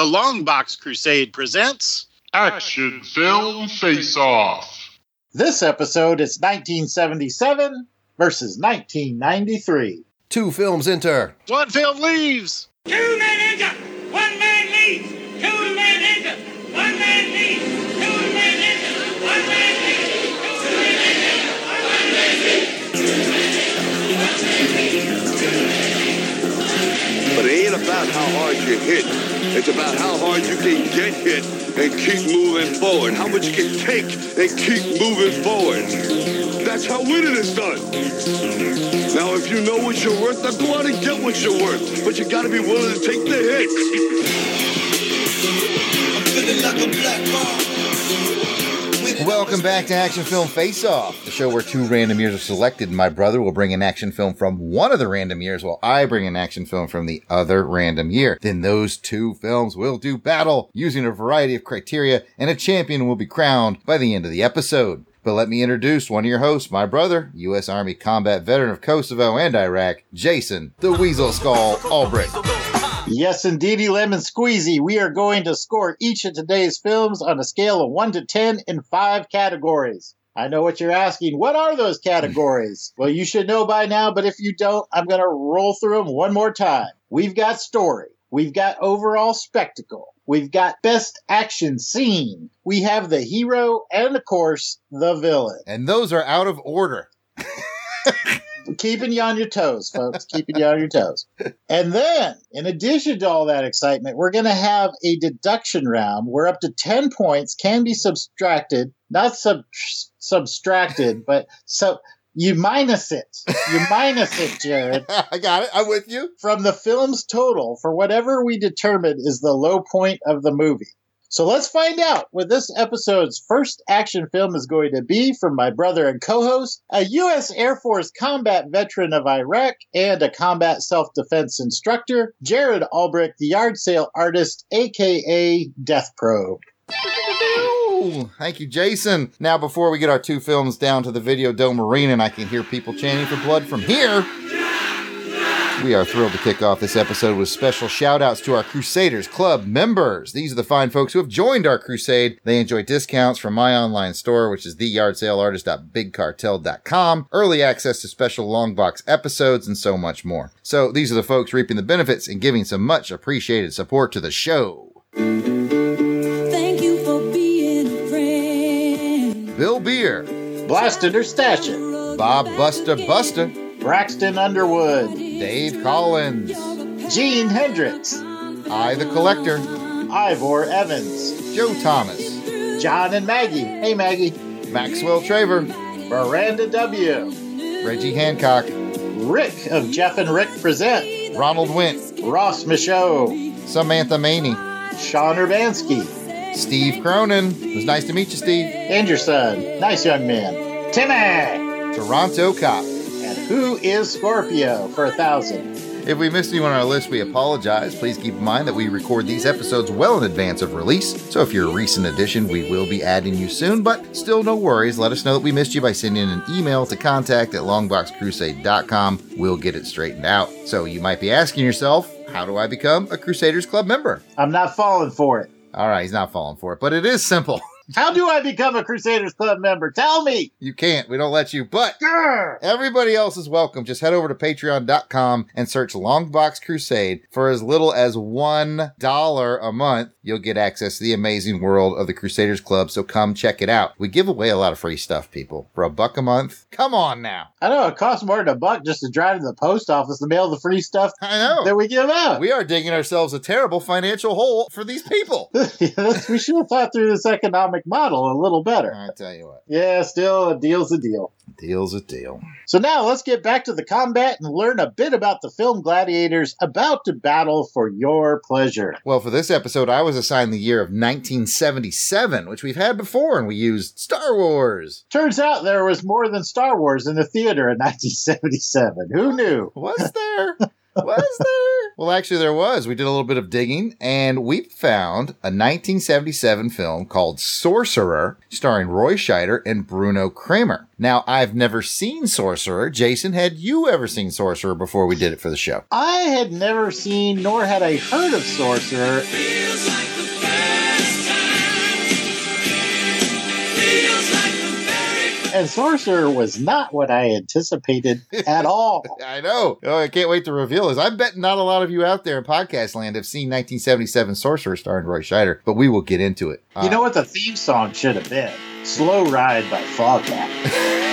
The Longbox Crusade presents Action Film Face Off. This episode is 1977 versus 1993. Two films enter. One Film Leaves. Two men enter, one man leaves. Two men enter, one man leaves. Two men enter, one man leaves. Two men enter, one man leaves. But it ain't about how hard you hit. It's about how hard you can get hit and keep moving forward. How much you can take and keep moving forward. That's how winning is done. Now, if you know what you're worth, then go out and get what you're worth. But you gotta be willing to take the hits. Welcome back to Action Film Face Off, the show where two random years are selected. My brother will bring an action film from one of the random years while I bring an action film from the other random year. Then those two films will do battle using a variety of criteria and a champion will be crowned by the end of the episode. But let me introduce one of your hosts, my brother, U.S. Army combat veteran of Kosovo and Iraq, Jason, the Weasel Skull Albrecht. Yes, indeedy, lemon squeezy. We are going to score each of today's films on a scale of 1 to 10 in five categories. I know what you're asking. What are those categories? well, you should know by now, but if you don't, I'm going to roll through them one more time. We've got story. We've got overall spectacle. We've got best action scene. We have the hero and, of course, the villain. And those are out of order. keeping you on your toes, folks. keeping you on your toes. And then, in addition to all that excitement, we're going to have a deduction round where up to 10 points can be subtracted, not sub- subtracted, but so you minus it. You minus it, Jared, I got it. I'm with you. from the film's total for whatever we determine is the low point of the movie. So let's find out what this episode's first action film is going to be from my brother and co host, a U.S. Air Force combat veteran of Iraq and a combat self defense instructor, Jared Albrecht, the yard sale artist, aka Death Probe. Thank you, Jason. Now, before we get our two films down to the Video Dome Arena and I can hear people chanting for blood from here, we are thrilled to kick off this episode with special shout outs to our Crusaders Club members. These are the fine folks who have joined our crusade. They enjoy discounts from my online store, which is theyardsaleartist.bigcartel.com, early access to special long box episodes, and so much more. So these are the folks reaping the benefits and giving some much appreciated support to the show. Thank you for being a friend. Bill Beer, Blast it or stash it. Bob Buster Buster, Braxton Underwood. Dave Collins, Gene Hendricks. I the Collector, Ivor Evans. Joe Thomas, John and Maggie. Hey, Maggie. Maxwell Traver, Miranda W. Reggie Hancock, Rick of Jeff and Rick Present. Ronald Wint, Ross Michaud. Samantha Maney, Sean Urbanski. Steve Cronin. It was nice to meet you, Steve. And your son. Nice young man. Timmy. Toronto Cop. Who is Scorpio for a thousand? If we missed anyone on our list, we apologize. Please keep in mind that we record these episodes well in advance of release, so if you're a recent addition, we will be adding you soon, but still no worries. Let us know that we missed you by sending an email to contact at longboxcrusade.com. We'll get it straightened out. So you might be asking yourself, how do I become a Crusaders Club member? I'm not falling for it. All right, he's not falling for it, but it is simple. How do I become a Crusaders Club member? Tell me. You can't, we don't let you, but Grr. Everybody else is welcome. Just head over to patreon.com and search Longbox Crusade. For as little as $1 a month, you'll get access to the amazing world of the Crusaders Club. So come check it out. We give away a lot of free stuff, people. For a buck a month? Come on now. I know it costs more than a buck just to drive to the post office to mail the free stuff I know. that we give out. We are digging ourselves a terrible financial hole for these people. Yes, we should have thought through this economic model a little better. I tell you what, Yeah, still, a deal's a deal. deal's a deal. So now let's get back to the combat and learn a bit about the film gladiators about to battle for your pleasure. Well, for this episode, I was assigned the year of 1977, which we've had before, and we used Star Wars. Turns out there was more than Star Wars in the theater in 1977. Who knew? Was there? Was there? Well, actually, there was. We did a little bit of digging and we found a 1977 film called Sorcerer, starring Roy Scheider and Bruno Cremer. Now, I've never seen Sorcerer. Jason, had you ever seen Sorcerer before we did it for the show? I had never seen nor had I heard of Sorcerer. And Sorcerer was not what I anticipated at all. I know. Oh, I can't wait to reveal this. I bet not a lot of you out there in podcast land have seen 1977 Sorcerer starring Roy Scheider, but we will get into it. You know uh, what the theme song should have been? Slow Ride by Foghat.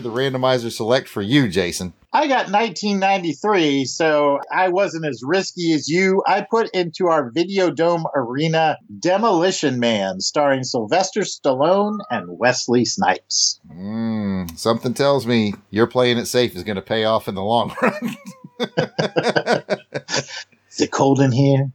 did the randomizer select for you, Jason? I got 1993, so I wasn't as risky as you. I put into our Videodome arena Demolition Man, starring Sylvester Stallone and Wesley Snipes. Mm, something tells me you're playing it safe is going to pay off in the long run. Is it cold in here?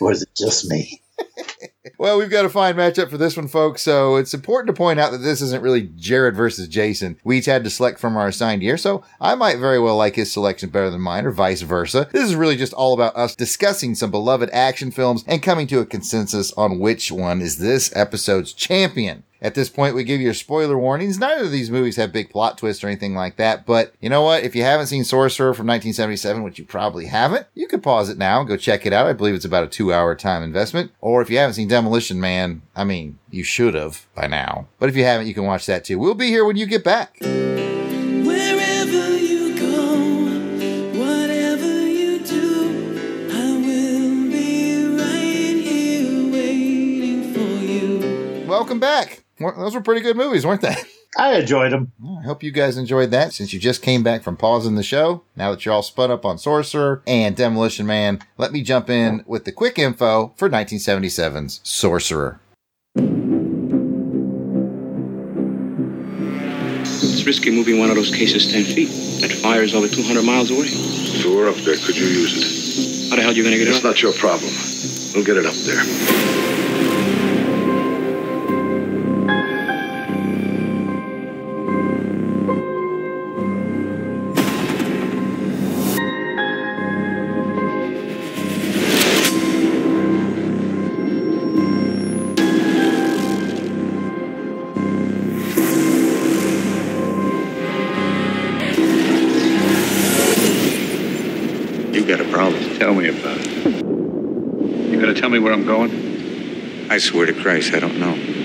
Or is it just me? Well, we've got a fine matchup for this one, folks. So it's important to point out that this isn't really Jared versus Jason. We each had to select from our assigned year, so I might very well like his selection better than mine, or vice versa. This is really just all about us discussing some beloved action films and coming to a consensus on which one is this episode's champion. At this point, we give you spoiler warnings. Neither of these movies have big plot twists or anything like that. But you know what? If you haven't seen Sorcerer from 1977, which you probably haven't, you can pause it now and go check it out. I believe it's about a two hour time investment. Or if you haven't seen Demolition Man, I mean, you should have by now. But if you haven't, you can watch that too. We'll be here when you get back. Wherever you go, whatever you do, I will be right here waiting for you. Welcome back. Well, Those were pretty good movies, weren't they? I enjoyed them. I hope you guys enjoyed that since you just came back from pausing the show. Now that you're all spun up on Sorcerer and Demolition Man, let me jump in with the quick info for 1977's Sorcerer. It's risky moving one of those cases 10 feet. That fire is over 200 miles away. If it were up there, could you use it? How the hell are you going to get it It's up? not your problem. We'll get it up there. I swear to Christ, I don't know.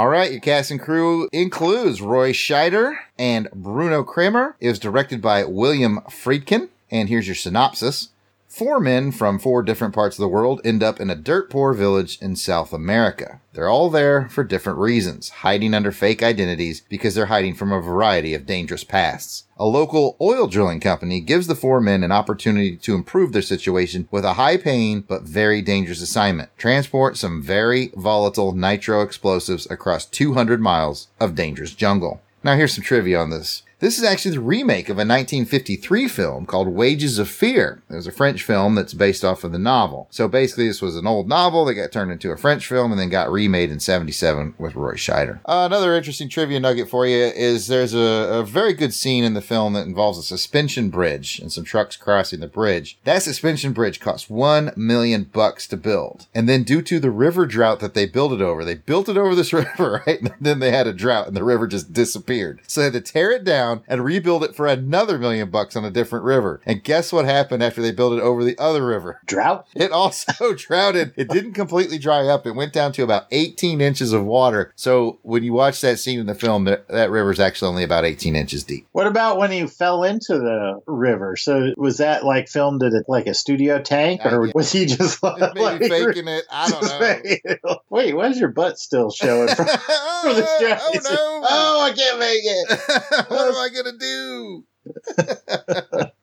All right, your cast and crew includes Roy Scheider and Bruno Cremer. It was directed by William Friedkin. And here's your synopsis. Four men from four different parts of the world end up in a dirt poor village in South America. They're all there for different reasons, hiding under fake identities because they're hiding from a variety of dangerous pasts. A local oil drilling company gives the four men an opportunity to improve their situation with a high paying but very dangerous assignment. Transport some very volatile nitro explosives across 200 miles of dangerous jungle. Now here's some trivia on this. This is actually the remake of a 1953 film called Wages of Fear. It was a French film that's based off of the novel. So basically, this was an old novel that got turned into a French film and then got remade in 77 with Roy Scheider. Uh, another interesting trivia nugget for you is there's a, a very good scene in the film that involves a suspension bridge and some trucks crossing the bridge. That suspension bridge cost one million bucks to build. And then due to the river drought that they built it over, they built it over this river, right? And then they had a drought and the river just disappeared. So they had to tear it down and rebuild it for another million bucks on a different river. And guess what happened after they built it over the other river? Drought? It also droughted. It didn't completely dry up. It went down to about 18 inches of water. So when you watch that scene in the film, that, that river is actually only about 18 inches deep. What about when he fell into the river? So was that like filmed at like a studio tank, or I- was he just like, Maybe faking it. I don't know. Wait, why is your butt still showing? From- from the strap? oh no! oh, I can't make it. what I gonna do?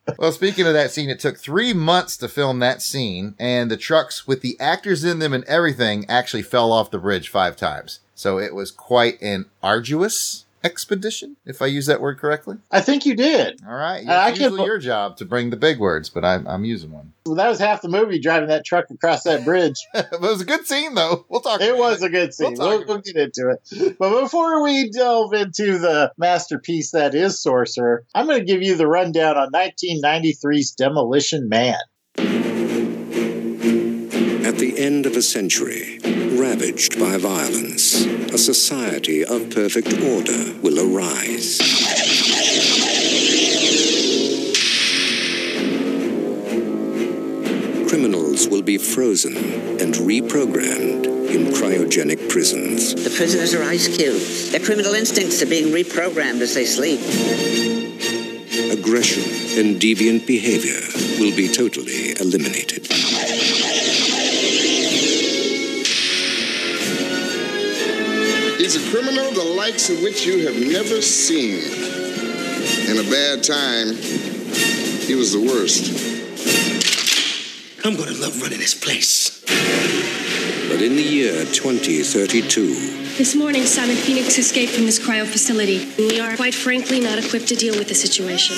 well, speaking of that scene, it took three months to film that scene, and the trucks with the actors in them and everything actually fell off the bridge five times. So it was quite an arduous expedition, if I use that word correctly. I think you did. All right, Uh, I it's can't usually your job to bring the big words, but I'm, I'm using one. Well, that was half the movie driving that truck across that bridge. it was a good scene, though. We'll talk. It was a good scene. We'll We'll, we'll get into it. But before we delve into the masterpiece that is Sorcerer, I'm going to give you the rundown on 1993's Demolition Man. At the end of a century, ravaged by violence, a society of perfect order will arise. Criminals will be frozen and reprogrammed in cryogenic prisons. The prisoners are ice cubes. Their criminal instincts are being reprogrammed as they sleep. Aggression and deviant behavior will be totally eliminated. Criminal the likes of which you have never seen. In a bad time, he was the worst. I'm gonna love running this place. But in the year 2032, This morning, Simon Phoenix escaped from this cryo facility. We are, quite frankly, not equipped to deal with the situation.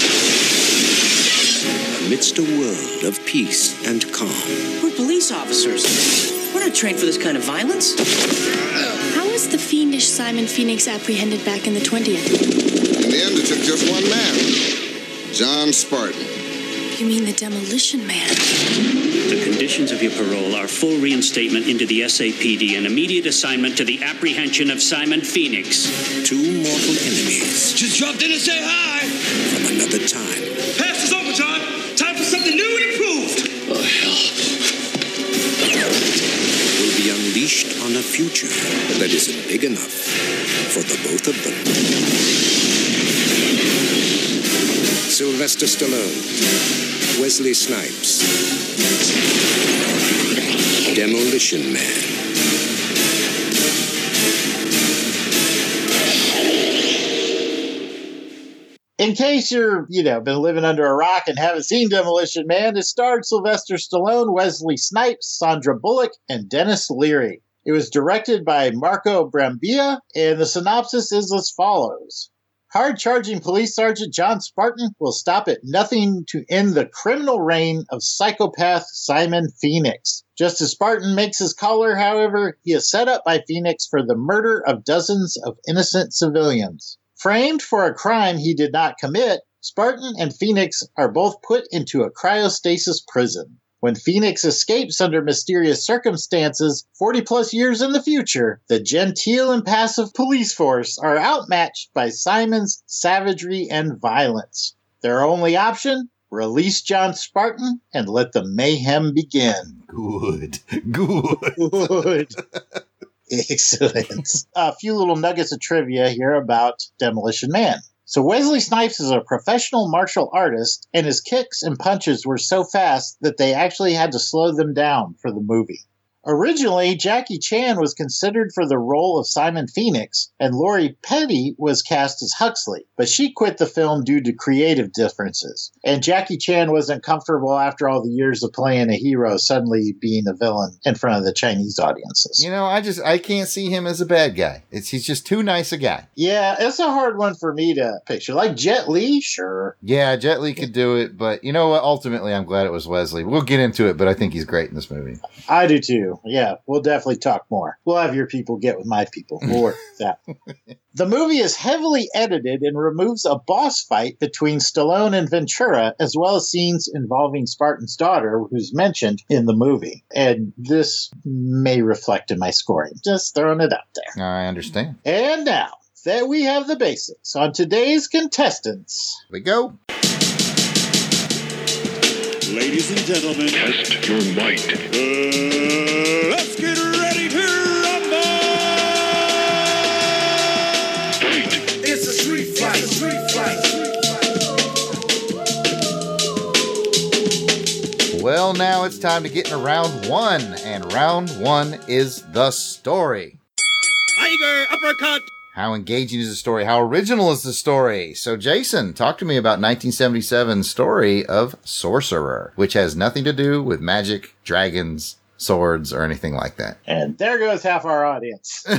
amidst a world of peace and calm, We're police officers. We're not trained for this kind of violence. How was the fiendish Simon Phoenix apprehended back in the 20th? In the end, it took just one man John Spartan. You mean the Demolition Man? The conditions of your parole are full reinstatement into the SAPD and immediate assignment to the apprehension of Simon Phoenix. two mortal enemies Just dropped in to say hi. from another time Pass is over, John. On a future that isn't big enough for the both of them. Sylvester Stallone, Wesley Snipes, Demolition Man. In case you're, you know, been living under a rock and haven't seen Demolition Man, it starred Sylvester Stallone, Wesley Snipes, Sandra Bullock, and Denis Leary. It was directed by Marco Brambilla, and the synopsis is as follows. Hard charging police sergeant John Spartan will stop at nothing to end the criminal reign of psychopath Simon Phoenix. Just as Spartan makes his caller, however, he is set up by Phoenix for the murder of dozens of innocent civilians. Framed for a crime he did not commit, Spartan and Phoenix are both put into a cryostasis prison. When Phoenix escapes under mysterious circumstances 40 plus years in the future, the genteel and passive police force are outmatched by Simon's savagery and violence. Their only option? Release John Spartan and let the mayhem begin. Good. Good. Good. Excellent. A few little nuggets of trivia here about Demolition Man. So Wesley Snipes is a professional martial artist, and his kicks and punches were so fast that they actually had to slow them down for the movie. Originally, Jackie Chan was considered for the role of Simon Phoenix, and Lori Petty was cast as Huxley, but she quit the film due to creative differences. And Jackie Chan wasn't comfortable after all the years of playing a hero suddenly being a villain in front of the Chinese audiences. You know, I just I can't see him as a bad guy. It's he's just too nice a guy. Yeah, it's a hard one for me to picture. Like Jet Li, sure. Yeah, Jet Li could do it, but you know what? Ultimately, I'm glad it was Wesley. We'll get into it, but I think he's great in this movie. I do too. Yeah, we'll definitely talk more. We'll have your people get with my people. We'll work that. The movie is heavily edited and removes a boss fight between Stallone and Ventura, as well as scenes involving Spartan's daughter, who's mentioned in the movie. And this may reflect in my scoring. Just throwing it out there. I understand. And now that we have the basics on today's contestants. Here we go. Ladies and gentlemen, test your might. Well, now it's time to get into round one, and round one is the story. Tiger uppercut! How engaging is the story? How original is the story? So, Jason, talk to me about 1977's story of Sorcerer, which has nothing to do with magic, dragons, swords, or anything like that. And there goes half our audience.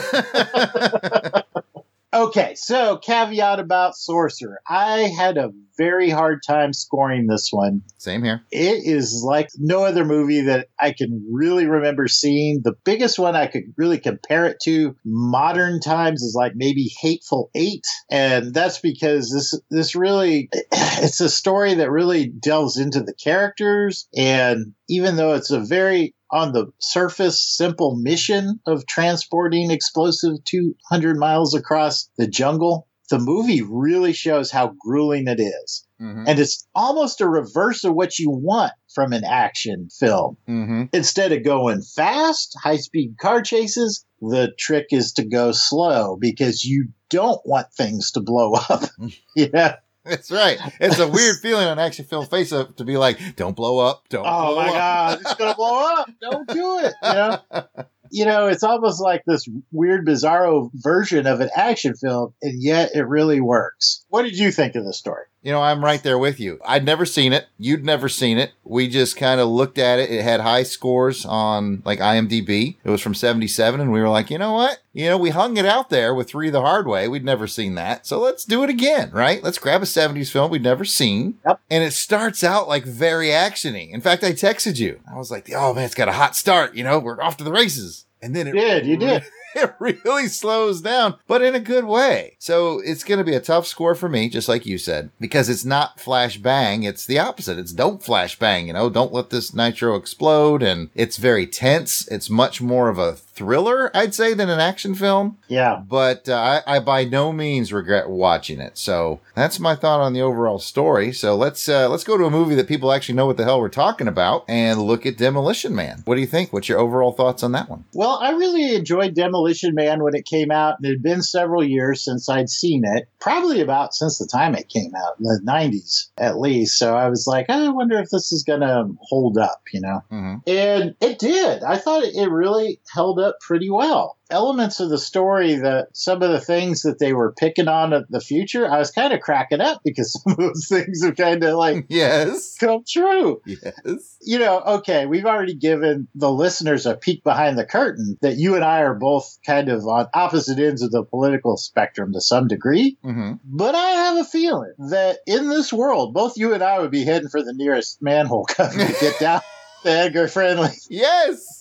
okay, so caveat about Sorcerer. I had a very hard time scoring this one. Same here. It is like no other movie that I can really remember seeing. The biggest one I could really compare it to modern times is like maybe Hateful Eight, and that's because this this really it's a story that really delves into the characters, and even though it's a very on the surface simple mission of transporting explosive 200 miles across the jungle the movie really shows how grueling it is. Mhm. And it's almost a reverse of what you want from an action film. Mm-hmm. Instead of going fast, high speed car chases, the trick is to go slow because you don't want things to blow up. yeah. That's right. It's a weird feeling on action film face up to be like, don't blow up, don't Oh my up. God, it's going to blow up. Don't do it. You know? you know, it's almost like this weird, bizarro version of an action film, and yet it really works. What did you think of the story? You know, I'm right there with you. I'd never seen it. You'd never seen it. We just kind of looked at it. It had high scores on like IMDb. It was from 77 and we were like, you know what? You know, we hung it out there with Three the Hard Way. We'd never seen that. So let's do it again, right? Let's grab a 70s film we'd never seen. Yep. And it starts out like very actiony. In fact, I texted you. I was like, oh man, it's got a hot start. You know, we're off to the races. And then it You did, you did. it really slows down, but in a good way. So it's going to be a tough score for me, just like you said, because it's not flash bang. It's the opposite. It's don't flash bang, you know, don't let this nitro explode. And it's very tense. It's much more of a thriller, I'd say, than an action film. Yeah. But uh, I, I by no means regret watching it. So that's my thought on the overall story. So let's uh, let's go to a movie that people actually know what the hell we're talking about and look at Demolition Man. What do you think? What's your overall thoughts on that one? Well, I really enjoyed Demolition Man when it came out, and it had been several years since I'd seen it. Probably about since the time it came out, in the 90s at least. So I was like, I wonder if this is going to hold up, you know? Mm-hmm. And it did. I thought it really held up pretty well. Elements of the story that some of the things that they were picking on at the future, I was kind of cracking up because some of those things are kind of like Yes. come true Yes. you know, okay, we've already given the listeners a peek behind the curtain that you and I are both kind of on opposite ends of the political spectrum to some degree. Mm-hmm. But I have a feeling that in this world, both you and I would be heading for the nearest manhole cover to get down to Edgar Friendly Yes.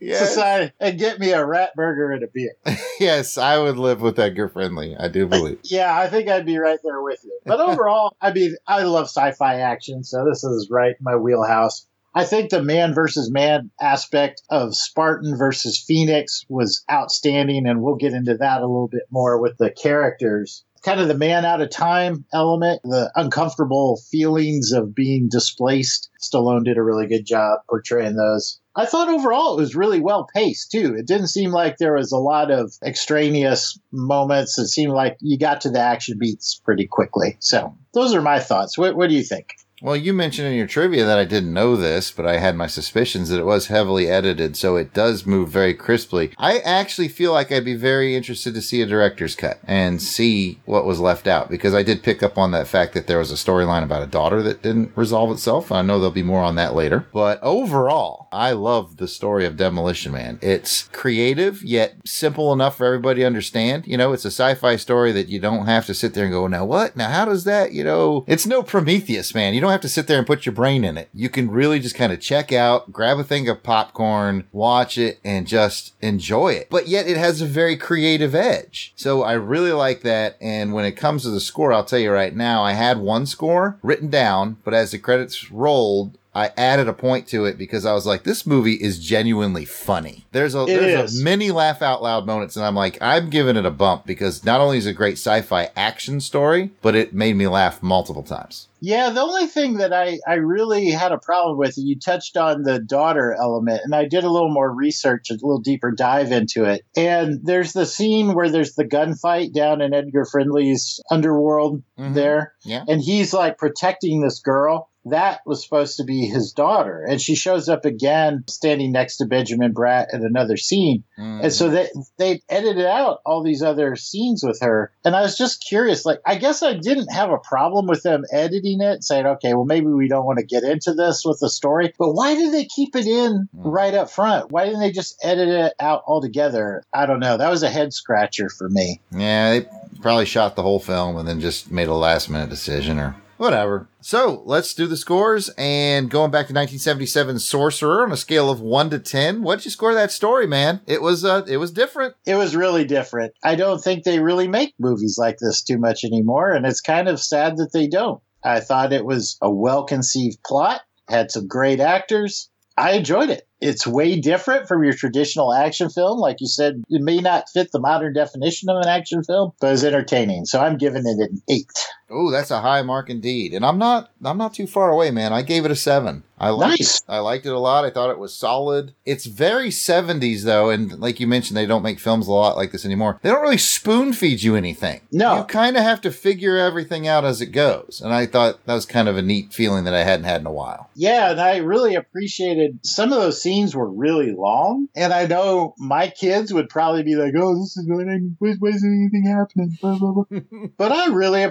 Yes. Society and get me a rat burger and a beer. yes, I would live with Edgar Friendly. I do believe. Yeah, I think I'd be right there with you. But overall, I mean, I love sci-fi action, so this is right in my wheelhouse. I think the man versus man aspect of Spartan versus Phoenix was outstanding, and we'll get into that a little bit more with the characters. Kind of the man out of time element, the uncomfortable feelings of being displaced. Stallone did a really good job portraying those. I thought overall it was really well paced too. It didn't seem like there was a lot of extraneous moments. It seemed like you got to the action beats pretty quickly. So those are my thoughts. What, what do you think? Well, you mentioned in your trivia that I didn't know this, but I had my suspicions that it was heavily edited, so it does move very crisply. I actually feel like I'd be very interested to see a director's cut and see what was left out because I did pick up on that fact that there was a storyline about a daughter that didn't resolve itself. I know there'll be more on that later, but overall, I love the story of Demolition Man. It's creative yet simple enough for everybody to understand. You know, it's a sci-fi story that you don't have to sit there and go, now what? Now how does that, you know, it's no Prometheus, man. You don't have to sit there and put your brain in it. You can really just kind of check out, grab a thing of popcorn, watch it, and just enjoy it. But yet it has a very creative edge. So I really like that. And when it comes to the score, I'll tell you right now, I had one score written down, but as the credits rolled, I added a point to it because I was like, this movie is genuinely funny. There's a It there's is. a many laugh out loud moments, and I'm like, I'm giving it a bump because not only is it a great sci-fi action story, but it made me laugh multiple times. Yeah, the only thing that I, I really had a problem with, and you touched on the daughter element, and I did a little more research, a little deeper dive into it. And there's the scene where there's the gunfight down in Edgar Friendly's underworld mm-hmm. there, Yeah. and he's like protecting this girl. That was supposed to be his daughter, and she shows up again, standing next to Benjamin Bratt in another scene. Hmm. And so they they edited out all these other scenes with her. And I was just curious, like I guess I didn't have a problem with them editing it, saying, okay, well maybe we don't want to get into this with the story. But why did they keep it in hmm. right up front? Why didn't they just edit it out altogether? I don't know. That was a head scratcher for me. Yeah, they probably shot the whole film and then just made a last minute decision or whatever. So let's do the scores. And going back to 1977, Sorcerer on a scale of one to ten, what'd you score that story, man? It was uh, it was different. It was really different. I don't think they really make movies like this too much anymore, and it's kind of sad that they don't. I thought it was a well conceived plot, had some great actors. I enjoyed it. It's way different from your traditional action film. Like you said, it may not fit the modern definition of an action film, but it's entertaining. So I'm giving it an eight. Oh, that's a high mark indeed. And I'm not I'm not too far away, man. I gave it a seven. I liked Nice. it. I liked it a lot. I thought it was solid. It's very 70s though, and like you mentioned, they don't make films a lot like this anymore. They don't really spoon feed you anything. No. You kind of have to figure everything out as it goes. And I thought that was kind of a neat feeling that I hadn't had in a while. Yeah, and I really appreciated some of those scenes were really long. And I know my kids would probably be like, oh, this is going. Why isn't anything happening? Blah, blah, blah. but I really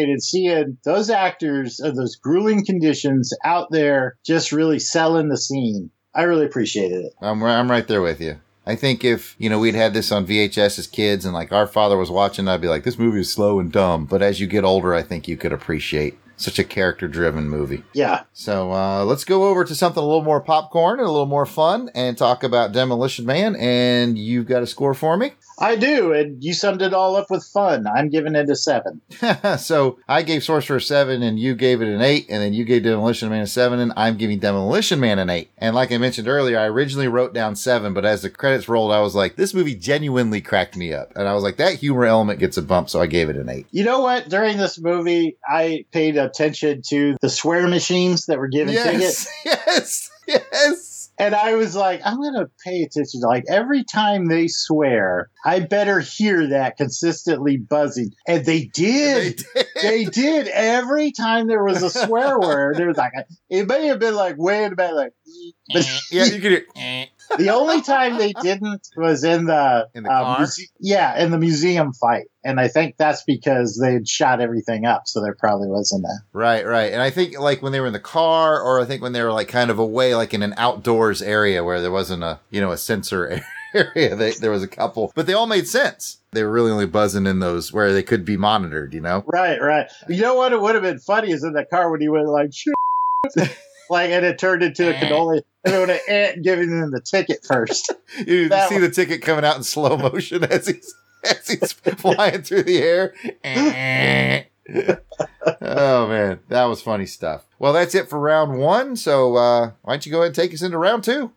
appreciated seeing those actors of those grueling conditions out there just really selling the scene. I really appreciated it. I'm I'm right there with you. I think if you know we'd had this on VHS as kids and like our father was watching, I'd be like, this movie is slow and dumb. But as you get older, I think you could appreciate such a character driven movie. Yeah. So uh, let's go over to something a little more popcorn and a little more fun and talk about Demolition Man. And you've got a score for me. I do, and you summed it all up with fun. I'm giving it a seven. so I gave Sorcerer a seven, and you gave it an eight, and then you gave Demolition Man a seven, and I'm giving Demolition Man an eight. And like I mentioned earlier, I originally wrote down seven, but as the credits rolled, I was like, this movie genuinely cracked me up, and I was like, that humor element gets a bump, so I gave it an eight. You know what? During this movie, I paid attention to the swear machines that were giving tickets. yes, yes. And I was like, I'm going to pay attention. Like every time they swear, I better hear that consistently buzzing. And they did. They did. Every time there was a swear word, there was like, a, it may have been like way in the back, like, but yeah, you could hear. The only time they didn't was in the, In the uh, car? muse- yeah, in the museum fight. And I think that's because they had shot everything up. So there probably wasn't a, Right, right. And I think like when they were in the car, or I think when they were like kind of away, like in an outdoors area where there wasn't a, you know, a sensor area, they, there was a couple, but they all made sense. They were really only buzzing in those where they could be monitored, you know? Right, right. You know what? It would have been funny is in the car when he went like, Like, and it turned into a eh. cannoli, and it would have eh, ant giving him the ticket first. You That see the ticket coming out in slow motion as he's, as he's flying through the air. Eh. oh man, that was funny stuff. Well, that's it for round one. So uh, why don't you go ahead and take us into round two?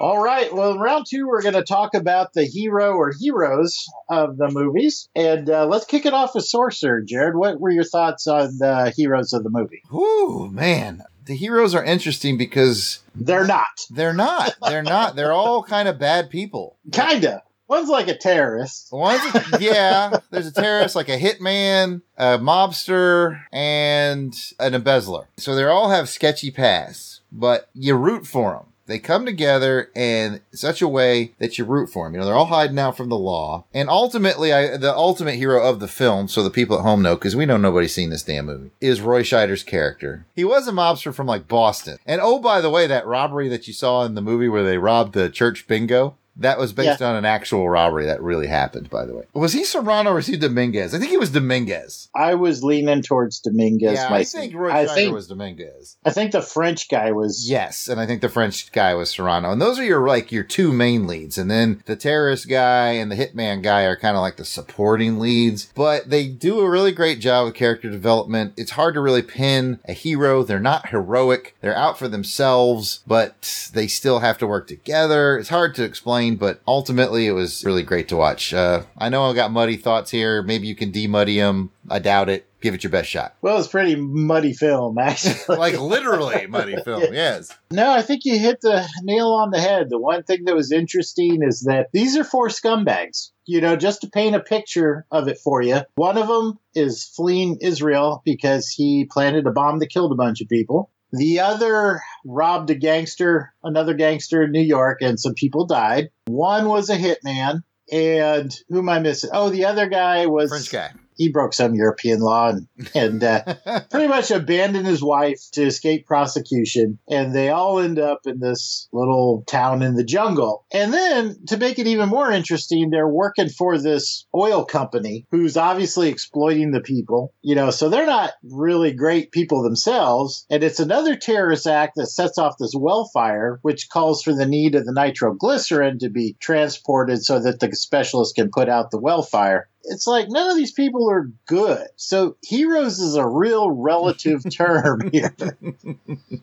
All right. Well, in round two, we're going to talk about the hero or heroes of the movies, and uh, let's kick it off with Sorcerer. Jared, what were your thoughts on the heroes of the movie? Ooh, man. The heroes are interesting because They're not. they're not. They're not. They're all kind of bad people. Kinda. One's like a terrorist. One's a, yeah, there's a terrorist, like a hitman, a mobster, and an embezzler. So they all have sketchy pasts, but you root for them. They come together in such a way that you root for them. You know, they're all hiding out from the law. And ultimately, I, the ultimate hero of the film, so the people at home know, because we know nobody's seen this damn movie, is Roy Scheider's character. He was a mobster from like Boston. And oh, by the way, that robbery that you saw in the movie where they robbed the church bingo, that was based on an actual robbery that really happened, by the way. Was he Serrano or was he Dominguez? I think he was Dominguez. I was leaning towards Dominguez. Yeah, I think Roy I think, was Dominguez. I think the French guy was. Yes, and I think the French guy was Serrano. And those are your like your two main leads. And then the terrorist guy and the hitman guy are kind of like the supporting leads. But they do a really great job with character development. It's hard to really pin a hero. They're not heroic. They're out for themselves, but they still have to work together. It's hard to explain, but ultimately it was really great to watch. Uh, I know I got muddy thoughts here. Maybe you can demuddy them. I doubt it. Give it your best shot. Well, it's pretty muddy film, actually. like literally muddy film. Yes. No, I think you hit the nail on the head. The one thing that was interesting is that these are four scumbags. You know, just to paint a picture of it for you, one of them is fleeing Israel because he planted a bomb that killed a bunch of people. The other robbed a gangster, another gangster in New York, and some people died. One was a hitman. And who am I missing? Oh, the other guy was French guy. He broke some European law and, and uh, pretty much abandoned his wife to escape prosecution. And they all end up in this little town in the jungle. And then to make it even more interesting, they're working for this oil company who's obviously exploiting the people. You know, so they're not really great people themselves. And it's another terrorist act that sets off this well fire, which calls for the need of the nitroglycerin to be transported so that the specialist can put out the well fire it's like none of these people are good. So heroes is a real relative term here.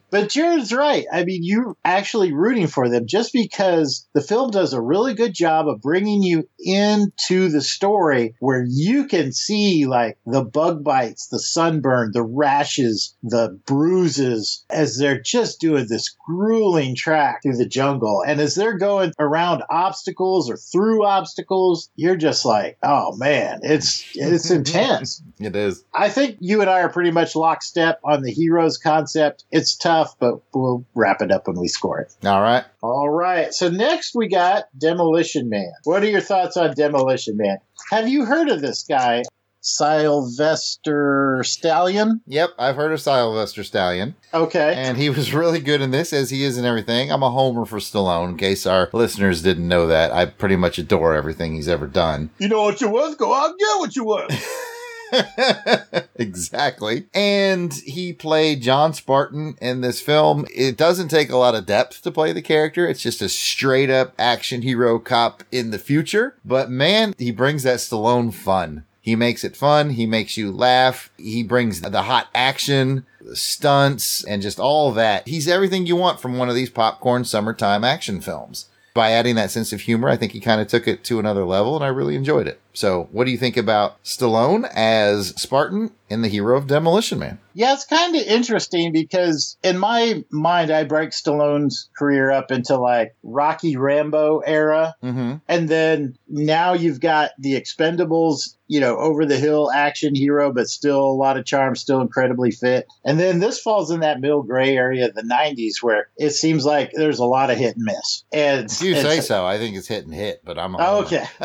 but Jared's right. I mean, you're actually rooting for them just because the film does a really good job of bringing you into the story where you can see like the bug bites, the sunburn, the rashes, the bruises as they're just doing this grueling track through the jungle. And as they're going around obstacles or through obstacles, you're just like, oh man man, it's it's intense. It is. I think you and I are pretty much lockstep on the heroes concept. It's tough, but we'll wrap it up when we score it. All right. All right. So next we got Demolition Man. What are your thoughts on Demolition Man? Have you heard of this guy? Sylvester Stallion. Yep, I've heard of Sylvester Stallion. Okay. And he was really good in this, as he is in everything. I'm a homer for Stallone, in case our listeners didn't know that. I pretty much adore everything he's ever done. You know what you worth? Go out and get what you worth. exactly. And he played John Spartan in this film. It doesn't take a lot of depth to play the character. It's just a straight up action hero cop in the future. But man, he brings that Stallone fun. He makes it fun. He makes you laugh. He brings the hot action, the stunts, and just all that. He's everything you want from one of these popcorn summertime action films. By adding that sense of humor, I think he kind of took it to another level and I really enjoyed it. So, what do you think about Stallone as Spartan in the hero of Demolition Man? Yeah, it's kind of interesting because in my mind, I break Stallone's career up into like Rocky Rambo era. Mm-hmm. And then now you've got the Expendables, you know, over the hill action hero, but still a lot of charm, still incredibly fit. And then this falls in that middle gray area of the 90s where it seems like there's a lot of hit and miss. And if you say so, I think it's hit and hit, but I'm a Oh, okay.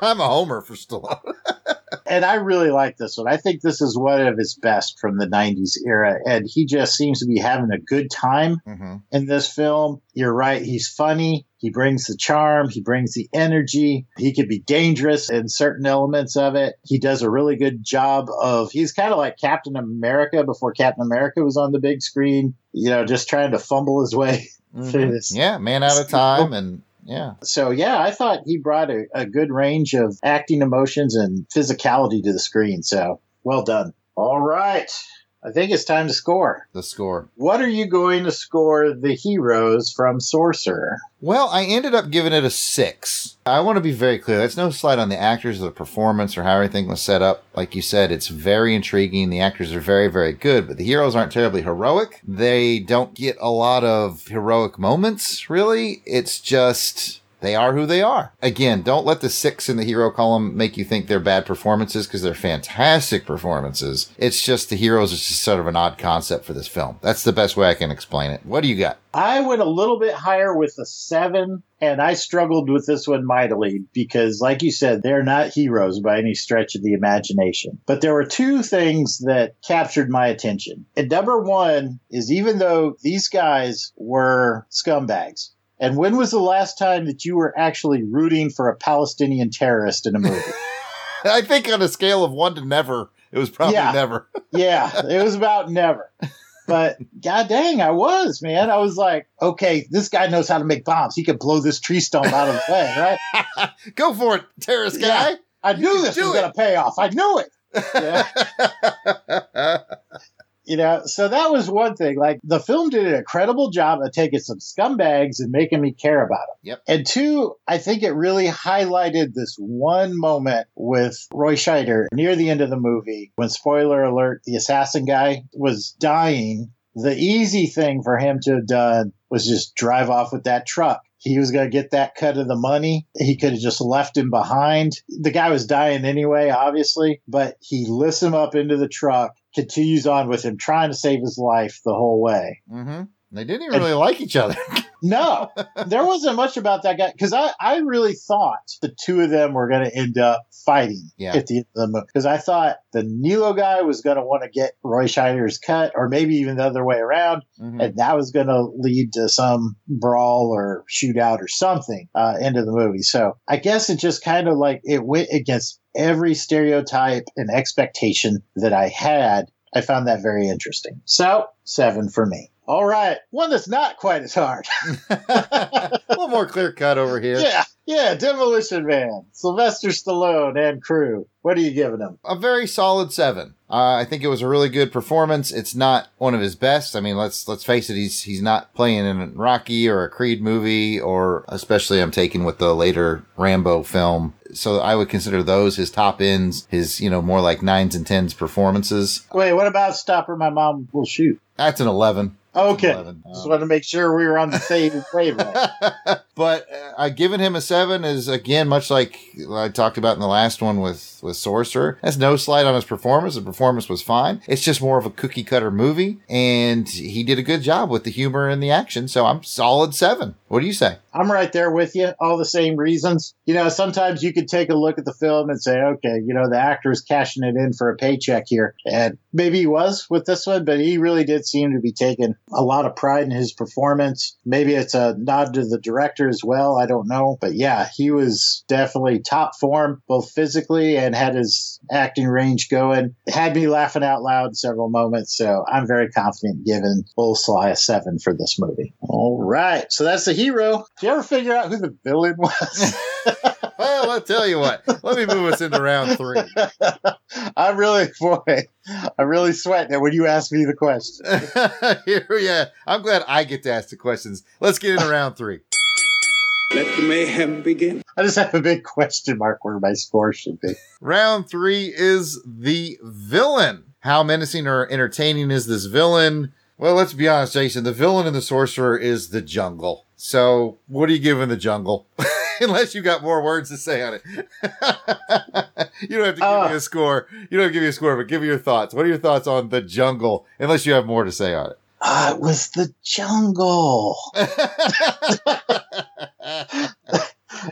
I'm a homer for Stallone. and I really like this one. I think this is one of his best from the 90s era. And he just seems to be having a good time Mm-hmm. in this film. You're right. He's funny. He brings the charm. He brings the energy. He could be dangerous in certain elements of it. He does a really good job of, he's kind of like Captain America before Captain America was on the big screen, you know, just trying to fumble his way through this. Mm-hmm. Yeah, man out of time, and yeah. So yeah, I thought he brought a, a good range of acting emotions and physicality to the screen. So well done. All right. I think it's time to score. The score. What are you going to score the heroes from Sorcerer? Well, I ended up giving it a six. I want to be very clear. That's no slight on the actors or the performance or how everything was set up. Like you said, it's very intriguing. The actors are very, very good, but the heroes aren't terribly heroic. They don't get a lot of heroic moments, really. It's just They are who they are. Again, don't let the six in the hero column make you think they're bad performances because they're fantastic performances. It's just the heroes is just sort of an odd concept for this film. That's the best way I can explain it. What do you got? I went a little bit higher with a seven, and I struggled with this one mightily because, like you said, they're not heroes by any stretch of the imagination. But there were two things that captured my attention. And number one is even though these guys were scumbags, and when was the last time that you were actually rooting for a Palestinian terrorist in a movie? I think on a scale of one to never, it was probably Yeah. never. yeah, it was about never. But god dang, I was, man. I was like, okay, this guy knows how to make bombs. He could blow this tree stump out of the way, right? Go for it, terrorist guy. Yeah, I knew this do was going to pay off. I knew it. Yeah. You know, so that was one thing. Like the film did an incredible job of taking some scumbags and making me care about them. Yep. And two, I think it really highlighted this one moment with Roy Scheider near the end of the movie when, spoiler alert, the assassin guy was dying. The easy thing for him to have done was just drive off with that truck. He was going to get that cut of the money. He could have just left him behind. The guy was dying anyway, obviously, but he lifts him up into the truck, continues on with him, trying to save his life the whole way. Mm-hmm. They didn't even really like each other. No, there wasn't much about that guy because I, I really thought the two of them were going to end up fighting Yeah. at the end of the movie because I thought the Nilo guy was going to want to get Roy Scheider's cut or maybe even the other way around, Mhm. and that was going to lead to some brawl or shootout or something uh, end of the movie. So I guess it just kind of like it went against every stereotype and expectation that I had. I found that very interesting. So seven for me. All right, one that's not quite as hard. a little more clear cut over here. Yeah, yeah, Demolition Man, Sylvester Stallone and crew. What are you giving him? a very solid seven. Uh, I think it was a really good performance. It's not one of his best. I mean, let's let's face it. He's he's not playing in a Rocky or a Creed movie, or especially I'm taking with the later Rambo film. So I would consider those his top ends, his you know more like nines and tens performances. Wait, what about Stop Or? My Mom Will Shoot? That's an eleven. Okay, 11. just wanted to make sure we were on the same wavelength. But uh, I giving him a seven is again much like I talked about in the last one with with Sorcerer. That's no slight on his performance. The performance was fine. It's just more of a cookie cutter movie, and he did a good job with the humor and the action. So I'm solid seven. What do you say? I'm right there with you. All the same reasons. You know, sometimes you could take a look at the film and say, okay, you know, the actor is cashing it in for a paycheck here. And maybe he was with this one, but he really did seem to be taking a lot of pride in his performance. Maybe it's a nod to the director as well. I don't know. But yeah, he was definitely top form, both physically and had his acting range going. Had me laughing out loud several moments. So I'm very confident giving Bull Sly a seven for this movie. All right. So that's the hero. Did you ever figure out who the villain was? Well, I'll tell you what. Let me move us into round three. I'm really, boy, I'm really sweating it when you ask me the question. Here, yeah. I'm glad I get to ask the questions. Let's get into round three. Let the mayhem begin. I just have a big question mark where my score should be. Round three is the villain. How menacing or entertaining is this villain? Well, let's be honest, Jason. The villain in the sorcerer is the jungle. So, what are you giving the jungle? Unless you got more words to say on it. you don't have to give Uh. me a score. You don't have to give me a score, but give me your thoughts. What are your thoughts on the jungle? Unless you have more to say on it. Uh, it was the jungle.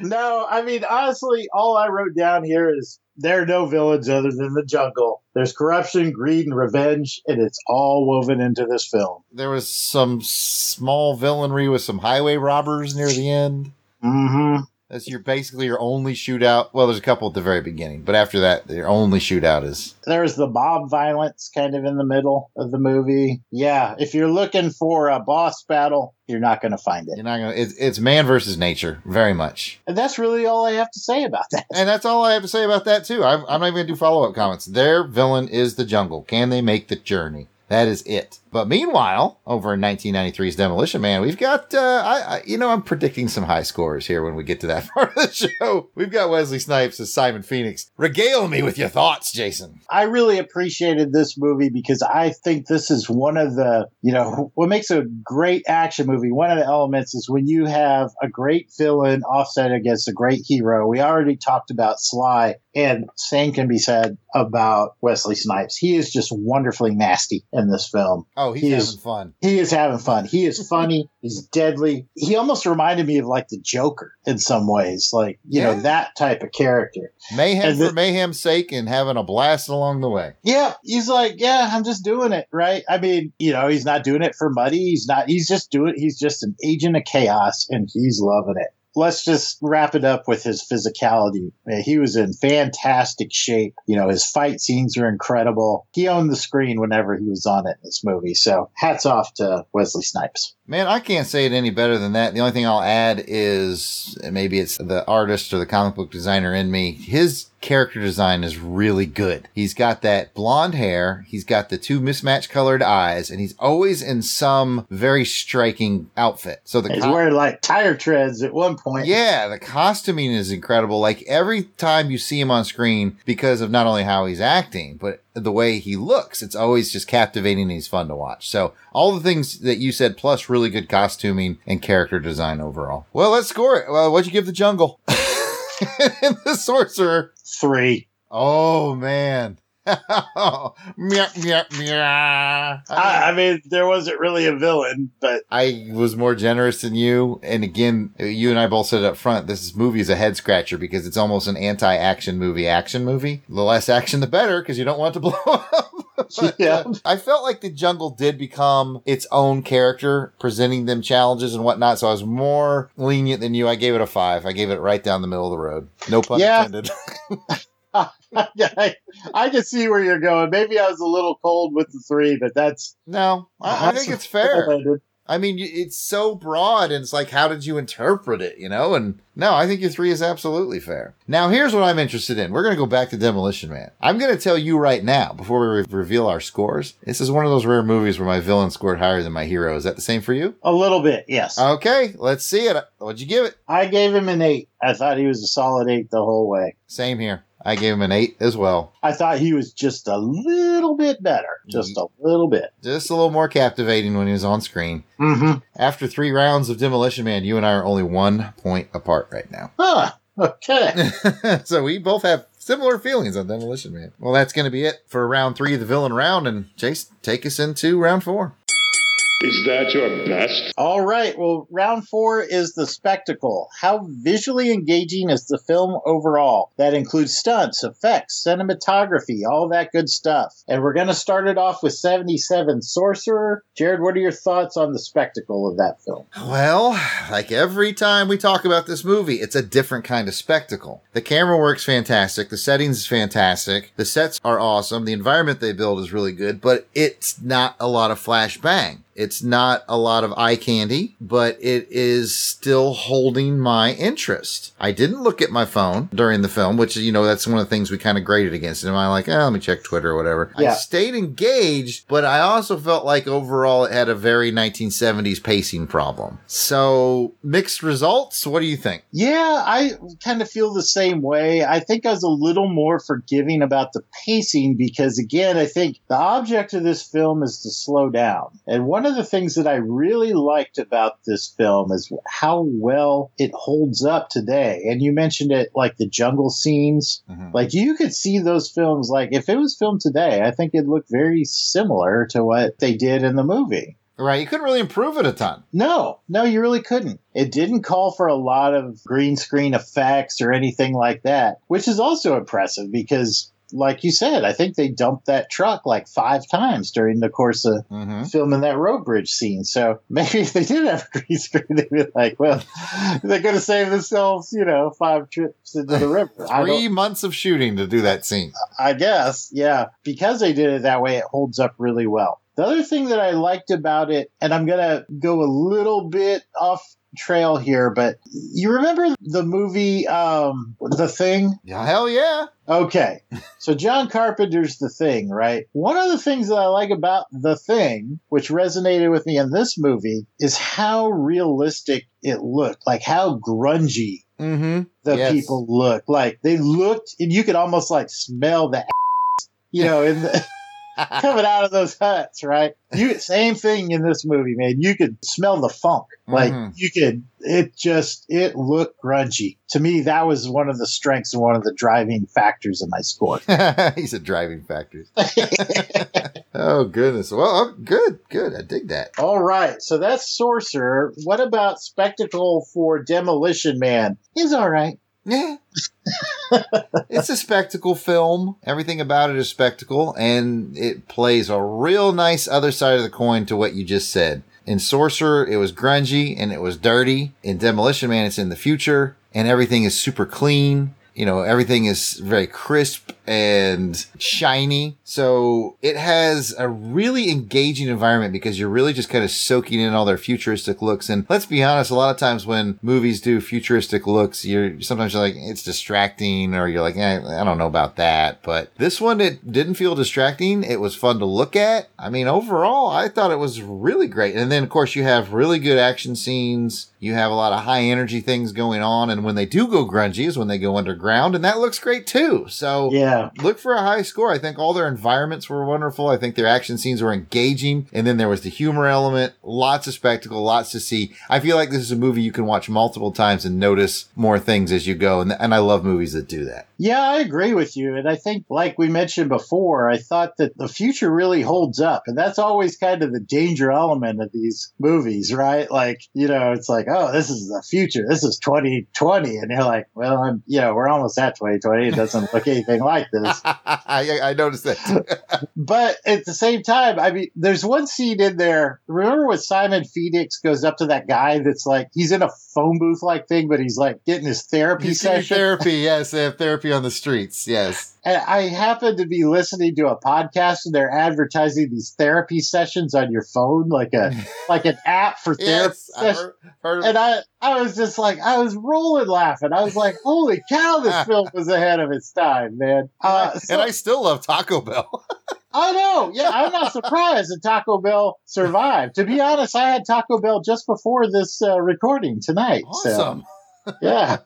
no, I mean, honestly, all I wrote down here is there are no villains other than the jungle. There's corruption, greed, and revenge, and it's all woven into this film. There was some small villainry with some highway robbers near the end. Mm-hmm. That's your basically your only shootout. Well, there's a couple at the very beginning, but after that, your only shootout is There's the mob violence kind of in the middle of the movie. Yeah, if you're looking for a boss battle, you're not going to find it. you're not gonna. It's, it's man versus nature, very much. And that's really all I have to say about that. And that's all I have to say about that too. I'm, I'm not even gonna do follow up comments. Their villain is the jungle. Can they make the journey? That is it. But meanwhile, over in 1993's Demolition Man, we've got, uh, I, I, you know, I'm predicting some high scores here when we get to that part of the show. We've got Wesley Snipes as Simon Phoenix. Regale me with your thoughts, Jason. I really appreciated this movie because I think this is one of the, you know, what makes a great action movie. One of the elements is when you have a great villain offset against a great hero. We already talked about Sly, and same can be said about Wesley Snipes. He is just wonderfully nasty in this film. Oh, he's He having is- fun. He is having fun. He is funny. He's deadly. He almost reminded me of like the Joker in some ways, like, you Yeah. know, that type of character. Mayhem for mayhem's sake and having a blast along the way. Yeah, he's like, yeah, I'm just doing it, right? I mean, you know, he's not doing it for money. He's not. He's just doing. He's just an agent of chaos, and he's loving it. Let's just wrap it up with his physicality. He was in fantastic shape. You know, his fight scenes are incredible. He owned the screen whenever he was on it in this movie. So, hats off to Wesley Snipes. Man, I can't say it any better than that. The only thing I'll add is maybe it's the artist or the comic book designer in me. His character design is really good. He's got that blonde hair, he's got the two mismatched colored eyes, and he's always in some very striking outfit. So the He's co- wearing like tire treads at one point. yeah, the costuming is incredible. Like every time you see him on screen, because of not only how he's acting, but the way he looks, it's always just captivating and he's fun to watch. So all the things that you said, plus really good costuming and character design overall. Well, let's score it. Well, what'd you give the jungle? and the sorcerer. Three. Oh man. meow, meow, meow. I, I mean, there wasn't really a villain, but I was more generous than you. And again, you and I both said it up front, this movie is a head scratcher because it's almost an anti-action movie action movie. The less action, the better because you don't want it to blow up. But, Yeah. uh, I felt like the jungle did become its own character, presenting them challenges and whatnot. So I was more lenient than you. I gave it a five. I gave it right down the middle of the road. No pun Yeah. intended. I, I can see where you're going. Maybe I was a little cold with the three, but that's no, I, I think it's fair. I mean, it's so broad, and it's like, how did you interpret it? You know, and no, I think your three is absolutely fair. Now, here's what I'm interested in. We're going to go back to Demolition Man. I'm going to tell you right now, before we re- reveal our scores, this is one of those rare movies where my villain scored higher than my hero. Is that the same for you? A little bit, yes. Okay, let's see it. What'd you give it? I gave him an eight. I thought he was a solid eight the whole way. Same here. I gave him an eight as well. I thought he was just a little bit better, just a little bit. Just a little more captivating when he was on screen. Mm-hmm. After three rounds of Demolition Man, you and I are only one point apart right now. Huh. Okay. so we both have similar feelings on Demolition Man. Well, that's going to be it for round three of the villain round. And Chase, take us into round four. Is that your best? All right. Well, round four is the spectacle. How visually engaging is the film overall? That includes stunts, effects, cinematography, all that good stuff. And we're going to start it off with 77 Sorcerer. Jared, what are your thoughts on the spectacle of that film? Well, like every time we talk about this movie, it's a different kind of spectacle. The camera works fantastic. The settings is fantastic. The sets are awesome. The environment they build is really good, but it's not a lot of flash bang. It's not a lot of eye candy, but it is still holding my interest. I didn't look at my phone during the film, which, you know, that's one of the things we kind of graded against. And I'm like, oh, let me check Twitter or whatever. I stayed engaged, but I also felt like overall it had a very 1970s pacing problem. So mixed results. What do you think? Yeah, I kind of feel the same way. I think I was a little more forgiving about the pacing because, again, I think the object of this film is to slow down. And one of the things that I really liked about this film is how well it holds up today. And you mentioned it like the jungle scenes. Mm-hmm. Like you could see those films, like if it was filmed today, I think it'd look very similar to what they did in the movie. Right. You couldn't really improve it a ton. No, no, you really couldn't. It didn't call for a lot of green screen effects or anything like that, which is also impressive because, like you said, I think they dumped that truck like five times during the course of mm-hmm. filming that road bridge scene. So maybe if they did have a green screen, they'd be like, well, they're going to save themselves, you know, five trips into the river. Three months of shooting to do that scene. I guess, yeah. Because they did it that way, it holds up really well. The other thing that I liked about it, and I'm going to go a little bit off trail here, but you remember the movie um The Thing? Yeah, hell yeah. Okay. So John Carpenter's The Thing, right? One of the things that I like about The Thing, which resonated with me in this movie, is how realistic it looked. Like how grungy Mm-hmm. the Yes. people looked. Like they looked and you could almost like smell the you know, in the coming out of those huts, right? You same thing in this movie, man. You could smell the funk. Like Mhm. you could it just it looked grungy. To me, that was one of the strengths and one of the driving factors of my score. He's a driving factor. oh goodness. Well, oh, good, good. I dig that. All right, so that's Sorcerer. What about Spectacle for Demolition Man? He's all right. Yeah. it's a spectacle film. Everything about it is spectacle, and it plays a real nice other side of the coin to what you just said. In Sorcerer, it was grungy and it was dirty. In Demolition Man, it's in the future, and everything is super clean. You know, everything is very crisp and shiny. So it has a really engaging environment because you're really just kind of soaking in all their futuristic looks. And let's be honest, a lot of times when movies do futuristic looks, you're sometimes you're like, it's distracting or you're like, eh, I don't know about that. But this one, it didn't feel distracting. It was fun to look at. I mean, overall, I thought it was really great. And then, of course, you have really good action scenes. You have a lot of high energy things going on. And when they do go grungy is when they go underground. And that looks great too. So Yeah. Look for a high score. I think all their environments were wonderful. I think their action scenes were engaging. And then there was the humor element, lots of spectacle, lots to see. I feel like this is a movie you can watch multiple times and notice more things as you go. And, and I love movies that do that. Yeah, I agree with you. And I think, like we mentioned before, I thought that the future really holds up. And that's always kind of the danger element of these movies, right? Like, you know, it's like, oh, this is the future. This is 2020. And you're like, well, I'm, you know, we're almost at 2020. It doesn't look anything like this. I, I noticed that. But at the same time, I mean, there's one scene in there. Remember when Simon Phoenix goes up to that guy that's like, he's in a phone booth like thing, but he's like getting his therapy see session? therapy. Yes, they have therapy on the streets. Yes. And I happen to be listening to a podcast and they're advertising these therapy sessions on your phone, like a like an app for therapy Yes, heard, heard And I, I was just like, I was rolling laughing. I was like, holy cow, this film was ahead of its time, man. Uh, so- and I still love Taco Bell. I know. Yeah, I'm not surprised that Taco Bell survived. To be honest, I had Taco Bell just before this uh, recording tonight. Awesome. So, yeah.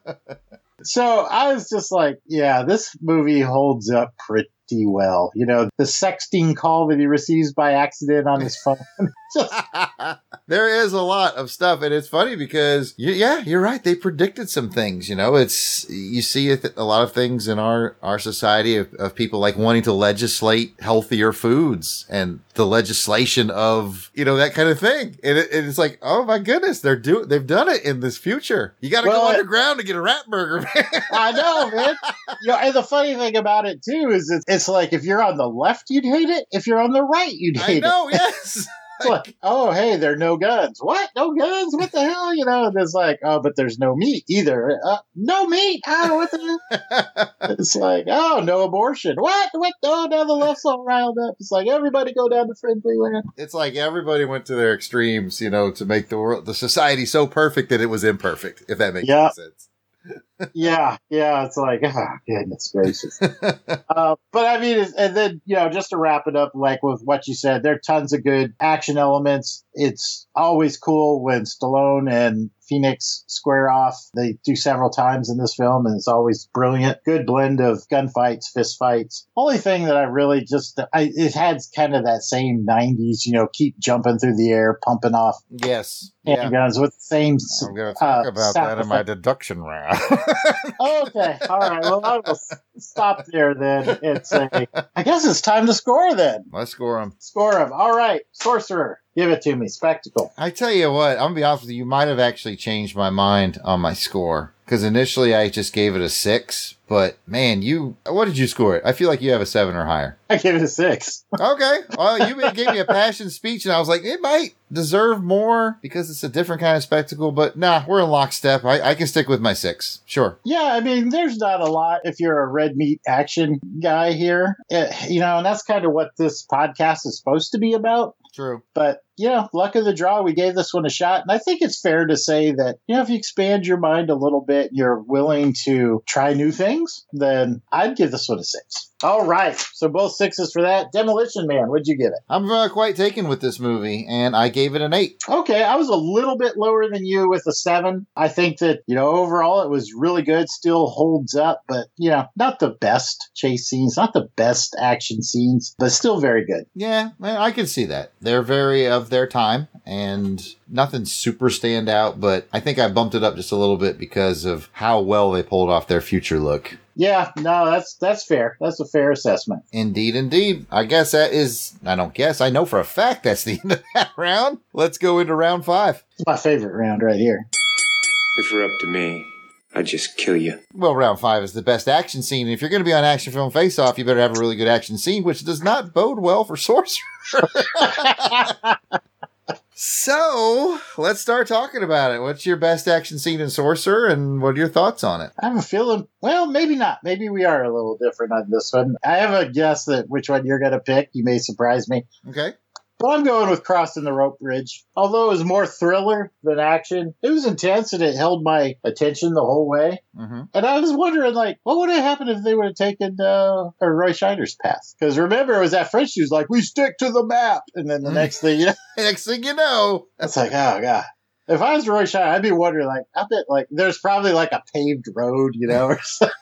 So I was just like, yeah, this movie holds up pretty well. You know, the sexting call that he receives by accident on his phone. there is a lot of stuff, and it's funny because you, yeah, you're right. They predicted some things. You know, it's you see a, lot of things in our our society of, of people like wanting to legislate healthier foods and the legislation of you know that kind of thing. And, it, and it's like, oh my goodness, they're do they've done it in this future. You got to Well, go it- underground to get a rat burger, man. I know, man. You know, and the funny thing about it too is it's, it's like if you're on the left, you'd hate it. If you're on the right, you'd I hate know, it. yes. It's like, oh, hey, there are no guns. What? No guns? What the hell? You know, and it's like, oh, but there's no meat either. Uh, no meat? Oh, what the hell? it's like, oh, no abortion. What? What? Oh, now the left's all riled up. It's like, everybody go down to friendly land. It's like everybody went to their extremes, you know, to make the world, the society so perfect that it was imperfect. If that makes any sense. Yeah, yeah. It's like, oh, goodness gracious. uh, but I mean, and then, you know, just to wrap it up, like with what you said, there are tons of good action elements. It's always cool when Stallone and Phoenix square off. They do several times in this film, and it's always brilliant. Good blend of gunfights, fistfights. Only thing that I really just, I, it had kind of that same 90s, you know, keep jumping through the air, pumping off Yes. Yeah. handguns with the same. I'm going to talk uh, about that in my deduction round. okay, all right. Well, I will stop there then and say, I guess it's time to score then. Let's score them. Score him. All right, Sorcerer. Give it to me. Spectacle. I tell you what, I'm gonna be honest with you. You might have actually changed my mind on my score because initially I just gave it a six. But man, you what did you score it? I feel like you have a seven or higher. I gave it a six. Okay, well you gave me a passion speech, and I was like, it might deserve more because it's a different kind of spectacle. But nah, we're in lockstep. I, I can stick with my six. Sure. Yeah, I mean, there's not a lot if you're a red meat action guy here, Eh, you know, and that's kind of what this podcast is supposed to be about. True. But, you know, luck of the draw, we gave this one a shot. And I think it's fair to say that, you know, if you expand your mind a little bit, you're willing to try new things, then I'd give this one a six. All right. So both sixes for that. Demolition Man, what'd you give it? I'm uh, quite taken with this movie, and I gave it an eight. Okay, I was a little bit lower than you with a seven. I think that, you know, overall it was really good, still holds up, but, you know, not the best chase scenes, not the best action scenes, but still very good. Yeah, I I can see that. They're very of their time and nothing super stand out, but I think I bumped it up just a little bit because of how well they pulled off their future look. Yeah, no, that's that's fair. That's a fair assessment. Indeed, indeed. I guess that is, I don't guess, I know for a fact that's the end of that round. Let's go into round five. It's my favorite round right here. If you're up to me, I'd just kill you. Well, round five is the best action scene. If you're going to be on Action Film Face Off, you better have a really good action scene, which does not bode well for Sorcerer. so, let's start talking about it. What's your best action scene in Sorcerer, and what are your thoughts on it? I have a feeling, well, maybe not. Maybe we are a little different on this one. I have a guess that which one you're going to pick. You may surprise me. Okay. But I'm going with Crossing the Rope Bridge. Although it was more thriller than action, it was intense and it held my attention the whole way. Mm-hmm. And I was wondering, like, what would have happened if they would have taken uh, or Roy Scheider's path? Because remember, it was that French who's like, we stick to the map. And then the next thing, you know, Next thing you know, it's like, oh, God. If I was Roy Scheider, I'd be wondering, like, I bet, like, there's probably like a paved road, you know, or something.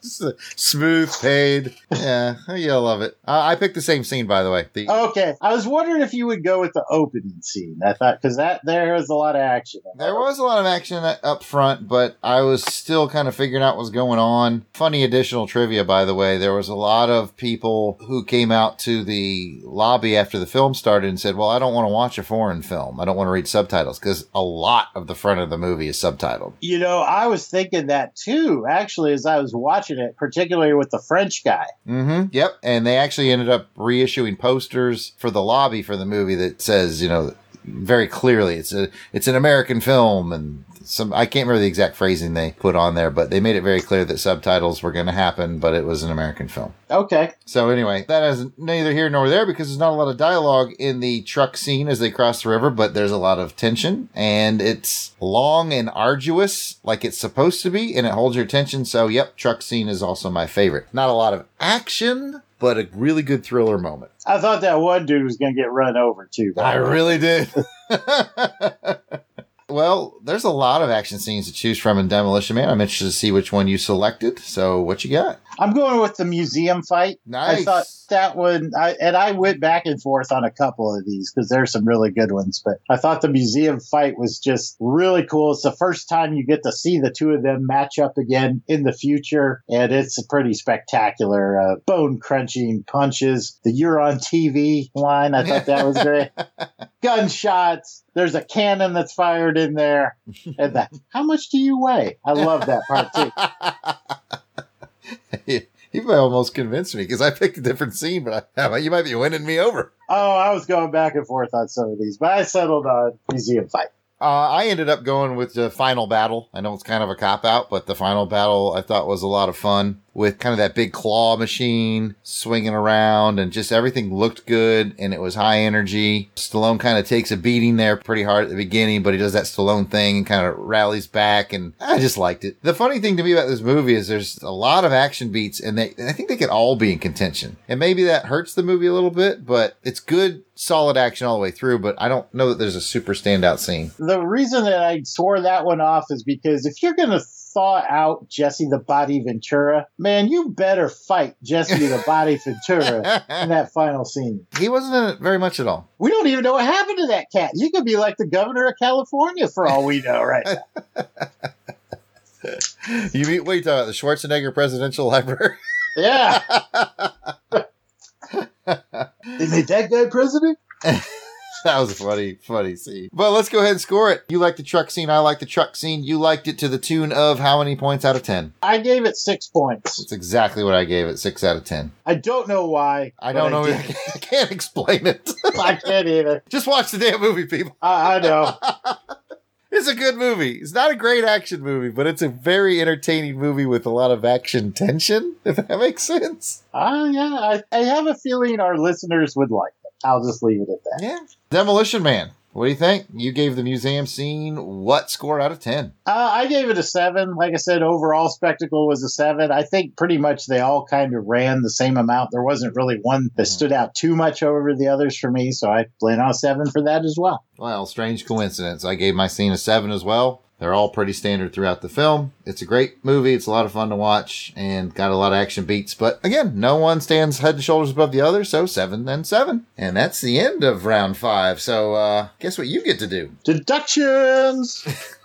Smooth paved. Yeah, I love it. Uh, I picked the same scene, by the way. The, Okay, I was wondering if you would go with the opening scene. I thought because that there was a lot of action. There was a lot of action up front, but I was still kind of figuring out what's going on. Funny additional trivia, by the way. There was a lot of people who came out to the lobby after the film started and said, Well, I don't want to watch a foreign film. I don't want to read subtitles because a lot of the front of the movie is subtitled. You know, I was thinking that too, actually, as I was watching it, particularly with the French guy. Mm-hmm. Yep. And they actually ended up reissuing posters for the lobby for the movie that says, you know, very clearly it's a it's an American film and some I can't remember the exact phrasing they put on there, but they made it very clear that subtitles were going to happen, but it was an American film. Okay. So anyway, that is neither here nor there because there's not a lot of dialogue in the truck scene as they cross the river, but there's a lot of tension and it's long and arduous like it's supposed to be and it holds your attention. So yep, truck scene is also my favorite. Not a lot of action, but a really good thriller moment. I thought that one dude was going to get run over too. I way. really did. well, there's a lot of action scenes to choose from in Demolition Man. I'm interested to see which one you selected. So, what you got? I'm going with the museum fight. Nice. I thought that one, I, and I went back and forth on a couple of these because there's some really good ones. But I thought the museum fight was just really cool. It's the first time you get to see the two of them match up again in the future, and it's a pretty spectacular, uh, bone crunching punches. The "You're on TV" line, I thought that was great. Gunshots. There's a cannon that's fired in there, and the "How much do you weigh?" I love that part too. you might almost convinced me because I picked a different scene, but I, you might be winning me over. Oh, I was going back and forth on some of these, but I settled on museum fight. Uh, I ended up going with the final battle. I know it's kind of a cop out, but the final battle I thought was a lot of fun with kind of that big claw machine swinging around and just everything looked good and it was high energy. Stallone kind of takes a beating there pretty hard at the beginning, but he does that Stallone thing and kind of rallies back and I just liked it. The funny thing to me about this movie is there's a lot of action beats and they, I think they could all be in contention. And maybe that hurts the movie a little bit, but it's good, solid action all the way through, but I don't know that there's a super standout scene. The reason that I swore that one off is because if you're going to thaw out Jesse the Body Ventura, man, you better fight Jesse the Body Ventura in that final scene. He wasn't in it very much at all. We don't even know what happened to that cat. He could be like the governor of California for all we know right now. You mean, what are you talking about? The Schwarzenegger Presidential Library? Yeah. they made that guy president? That was a funny, funny scene. But let's go ahead and score it. You like the truck scene. I like the truck scene. You liked it to the tune of how many points out of 10? I gave it six points. That's exactly what I gave it. Six out of 10. I don't know why. I don't know. did. I can't explain it. I can't either. Just watch the damn movie, people. I, I know. It's a good movie. It's not a great action movie, but it's a very entertaining movie with a lot of action tension, if that makes sense. Uh, yeah, I, I have a feeling our listeners would like. I'll just leave it at that. Yeah. Demolition Man. What do you think? You gave the museum scene what score out of 10? Uh, I gave it a seven. Like I said, overall spectacle was a seven. I think pretty much they all kind of ran the same amount. There wasn't really one that stood out too much over the others for me, so I plan on a seven for that as well. Well, strange coincidence. I gave my scene a 7 as well. They're all pretty standard throughout the film. It's a great movie. It's a lot of fun to watch and got a lot of action beats. But again, no one stands head and shoulders above the other. So seven and seven. And that's the end of round five. So, uh, guess what you get to do? Deductions!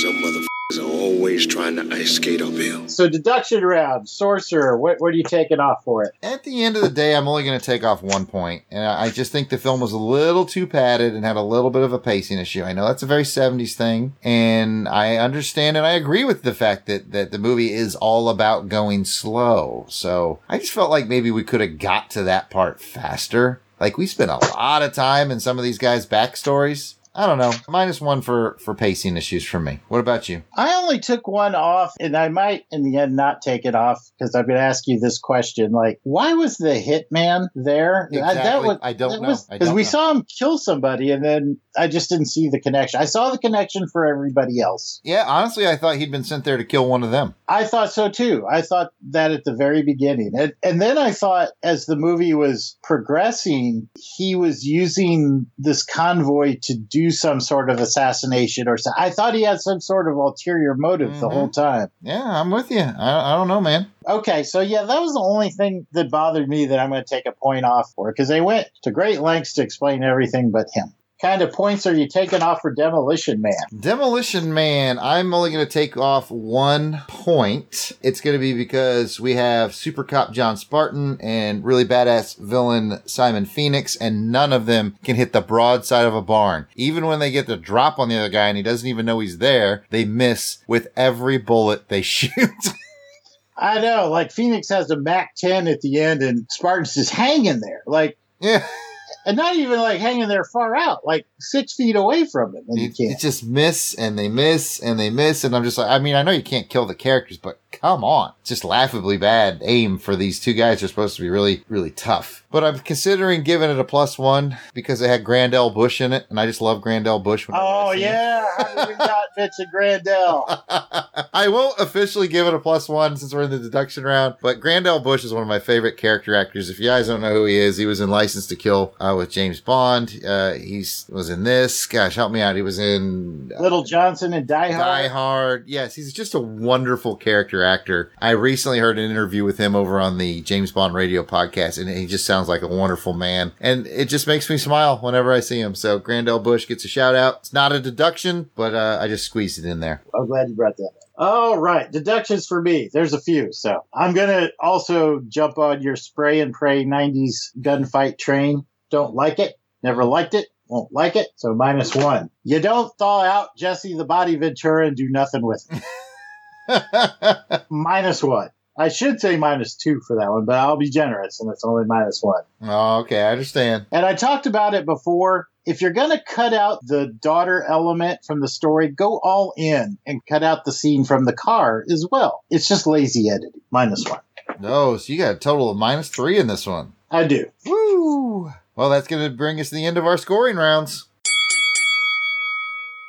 Some motherfuckers are always trying to ice skate uphill. so, deduction round. Sorcerer, what, what are you taking off for it? At the end of the day, I'm only going to take off one point, and I I just think the film was a little too padded and had a little bit of a pacing issue. I know that's a very 70s thing, and I understand and I agree with the fact that that the movie is all about going slow. So I just felt like maybe we could have got to that part faster. Like we spent a lot of time in some of these guys' backstories. I don't know. Minus one for for pacing issues for me. What about you? I only took one off, and I might in the end not take it off because I'm going to ask you this question: like, why was the hitman there? Exactly. I don't know. Because we know. saw him kill somebody, and then I just didn't see the connection. I saw the connection for everybody else. Yeah, honestly, I thought he'd been sent there to kill one of them. I thought so too. I thought that at the very beginning. And, and then I thought as the movie was progressing, he was using this convoy to do some sort of assassination or so. I thought he had some sort of ulterior motive the Mhm. whole time. Yeah, I'm with you. I, I don't know, man. Okay, so yeah, that was the only thing that bothered me that I'm going to take a point off for because they went to great lengths to explain everything but him. Kind of points are you taking off for Demolition Man? Demolition Man, I'm only going to take off one point. It's going to be because we have Super Cop John Spartan and really badass villain Simon Phoenix, and none of them can hit the broadside of a barn. Even when they get the drop on the other guy and he doesn't even know he's there, they miss with every bullet they shoot. I know, like Phoenix has a Mac 10 at the end and Spartan's just hanging there. Like, yeah. And not even like hanging there far out, like six feet away from him. And you It, can't. it just miss and they miss and they miss. And I'm just like, I mean, I know you can't kill the characters, but come on. It's just laughably bad aim for these two guys are supposed to be really, really tough. But I'm considering giving it a plus one because it had Grand L. Bush in it. And I just love Grand L. Bush. Oh, yeah. How did we not mention Grand L.? I won't officially give it a plus one since we're in the deduction round, but Grand L. Bush is one of my favorite character actors. If you guys don't know who he is, he was in License to Kill uh, with James Bond. Uh, he was in this. Gosh, help me out. He was in uh, Little Johnson and Die Hard. Die Hard. Yes, he's just a wonderful character actor. I recently heard an interview with him over on the James Bond radio podcast, and he just sounds like a wonderful man. And it just makes me smile whenever I see him. So Grand L. Bush gets a shout out. It's not a deduction, but uh, I just squeezed it in there. I'm glad you brought that up. All right, deductions for me. There's a few. So I'm going to also jump on your spray and pray 90s gunfight train. Don't like it. Never liked it. Won't like it. So minus one. You don't thaw out Jesse the Body Ventura and do nothing with it. minus one. I should say minus two for that one, but I'll be generous and it's only minus one. Oh, okay. I understand. And I talked about it before. If you're going to cut out the daughter element from the story, go all in and cut out the scene from the car as well. It's just lazy editing. Minus one. No, so you got a total of minus three in this one. I do. Woo! Well, that's going to bring us to the end of our scoring rounds.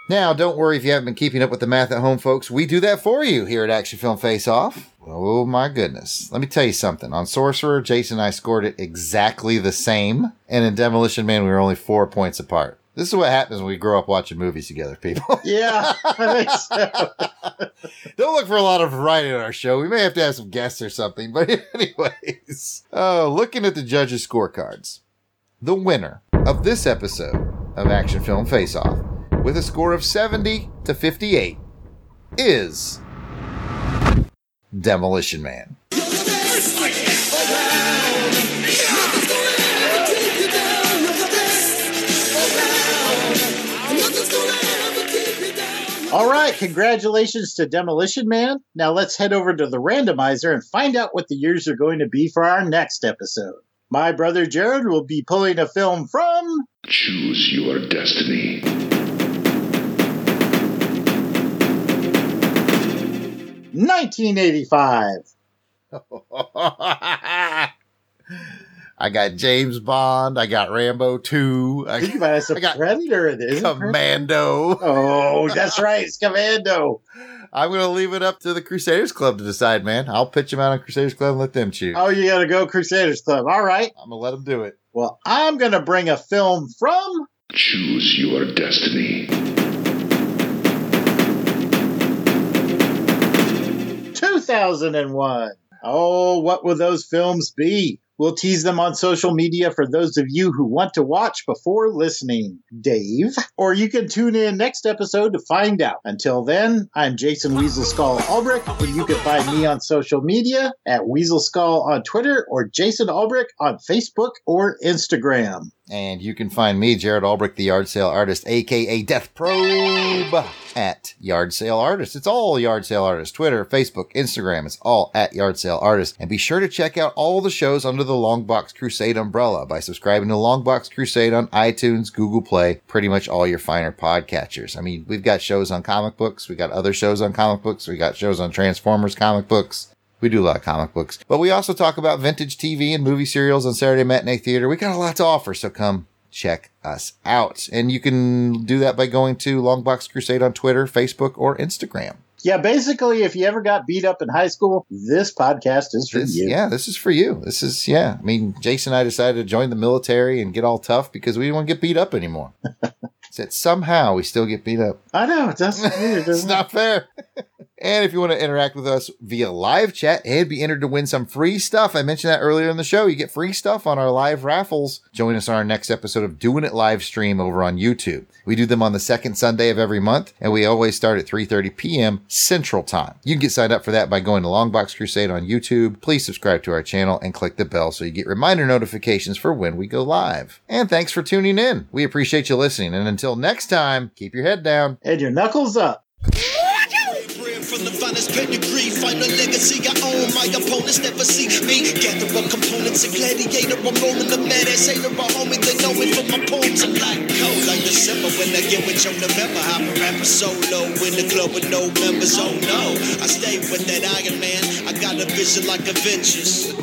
Now, don't worry if you haven't been keeping up with the math at home, folks. We do that for you here at Action Film Face Off. Oh my goodness. Let me tell you something. On Sorcerer, Jason and I scored it exactly the same. And in Demolition Man, we were only four points apart. This is what happens when we grow up watching movies together, people. Yeah, I think so. Don't look for a lot of variety on our show. We may have to have some guests or something. But anyways, oh, looking at the judges' scorecards, the winner of this episode of Action Film Face Off with a score of 70 to 58 is Demolition Man. All right, congratulations to Demolition Man. Now let's head over to the randomizer and find out what the years are going to be for our next episode. My brother Jared will be pulling a film from Choose your destiny. 1985. I got James Bond. I got Rambo 2. I, You might have some I got Predator in it. Commando. Oh, that's right. It's Commando. I'm going to leave it up to the Crusaders Club to decide, man. I'll pitch them out on Crusaders Club and let them choose. Oh, you got to go Crusaders Club. All right. I'm going to let them do it. Well, I'm going to bring a film from Choose your destiny. 2001. Oh, what will those films be? We'll tease them on social media for those of you who want to watch before listening. Dave. Or you can tune in next episode to find out. Until then, I'm Jason Weasel Skull Ulbrich, and you can find me on social media at Weasel Skull on Twitter or Jason Ulbrich on Facebook or Instagram. And you can find me, Jared Albrecht, the yard sale artist, aka Death Probe, at Yard Sale Artist. It's all Yard Sale Artist. Twitter, Facebook, Instagram, it's all at Yard Sale Artist. And be sure to check out all the shows under the Longbox Crusade umbrella by subscribing to Longbox Crusade on iTunes, Google Play, pretty much all your finer podcatchers. I mean, we've got shows on comic books, we got other shows on comic books, we got shows on Transformers comic books. We do a lot of comic books, but we also talk about vintage TV and movie serials on Saturday Matinee Theater. We got a lot to offer, so come check us out. And you can do that by going to Longbox Crusade on Twitter, Facebook, or Instagram. Yeah, basically, if you ever got beat up in high school, this podcast is for This- you. yeah, this is for you. This is, yeah. I mean, Jason and I decided to join the military and get all tough because we didn't want to get beat up anymore. Said somehow we still get beat up. I know. It's isn't it? It's not fair. and if you want to interact with us via live chat and be entered to win some free stuff, I mentioned that earlier in the show. You get free stuff on our live raffles. Join us on our next episode of Doing It live stream over on YouTube. We do them on the second Sunday of every month, and we always start at 3:30 p.m. Central Time. You can get signed up for that by going to Longbox Crusade on YouTube. Please subscribe to our channel and click the bell so you get reminder notifications for when we go live. And thanks for tuning in. We appreciate you listening. And until next time, keep your head down. And your knuckles up. From the finest pedigree, final legacy I own. My opponents never see me. Gather up components, a gladiator. I'm rolling the mad ass hater. A homie, they know me from my poems. I'm like cold, like December when I get with your November. Hop a rapper solo in the club with no members. Oh no, I stay with that Iron Man. I got a vision like Avengers.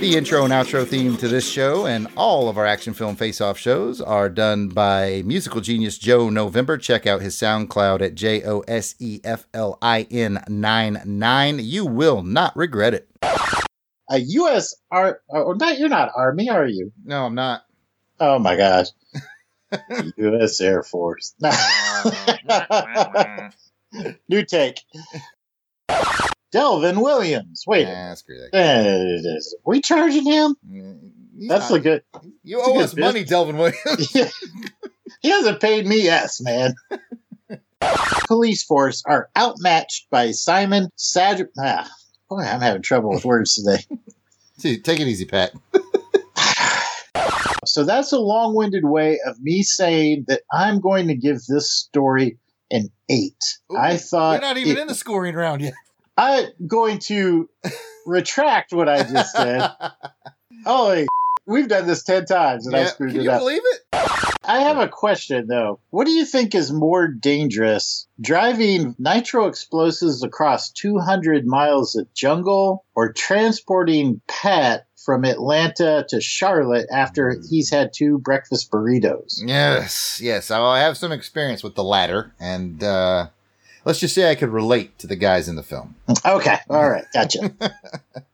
The intro and outro theme to this show and all of our action film face-off shows are done by musical genius Joe November. Check out his SoundCloud at J O S E F L I N 99. You will not regret it. A U.S. Ar- oh, not, you're not Army, are you? No, I'm not. Oh my gosh. U.S. Air Force. New take. Delvin Williams. Wait. Nah, screw that. Eh, we charging him? That's not- a good. You owe us money, business. Delvin Williams. He hasn't paid me yes, man. Police force are outmatched by Simon Sad. Ah, boy, I'm having trouble with words today. Dude, Take it easy, Pat. So that's a long winded way of me saying that I'm going to give this story an eight. I thought We're not even it- in the scoring round yet. I'm going to retract what I just said. Holy, we've done this 10 times and I Yeah, screwed Can it you up. believe it? I have a question though. What do you think is more dangerous? Driving nitro explosives across 200 miles of jungle or transporting Pat from Atlanta to Charlotte after he's had two breakfast burritos? Yes, yes. I I have some experience with the latter, and uh, let's just say I could relate to the guys in the film. Okay, all right, gotcha.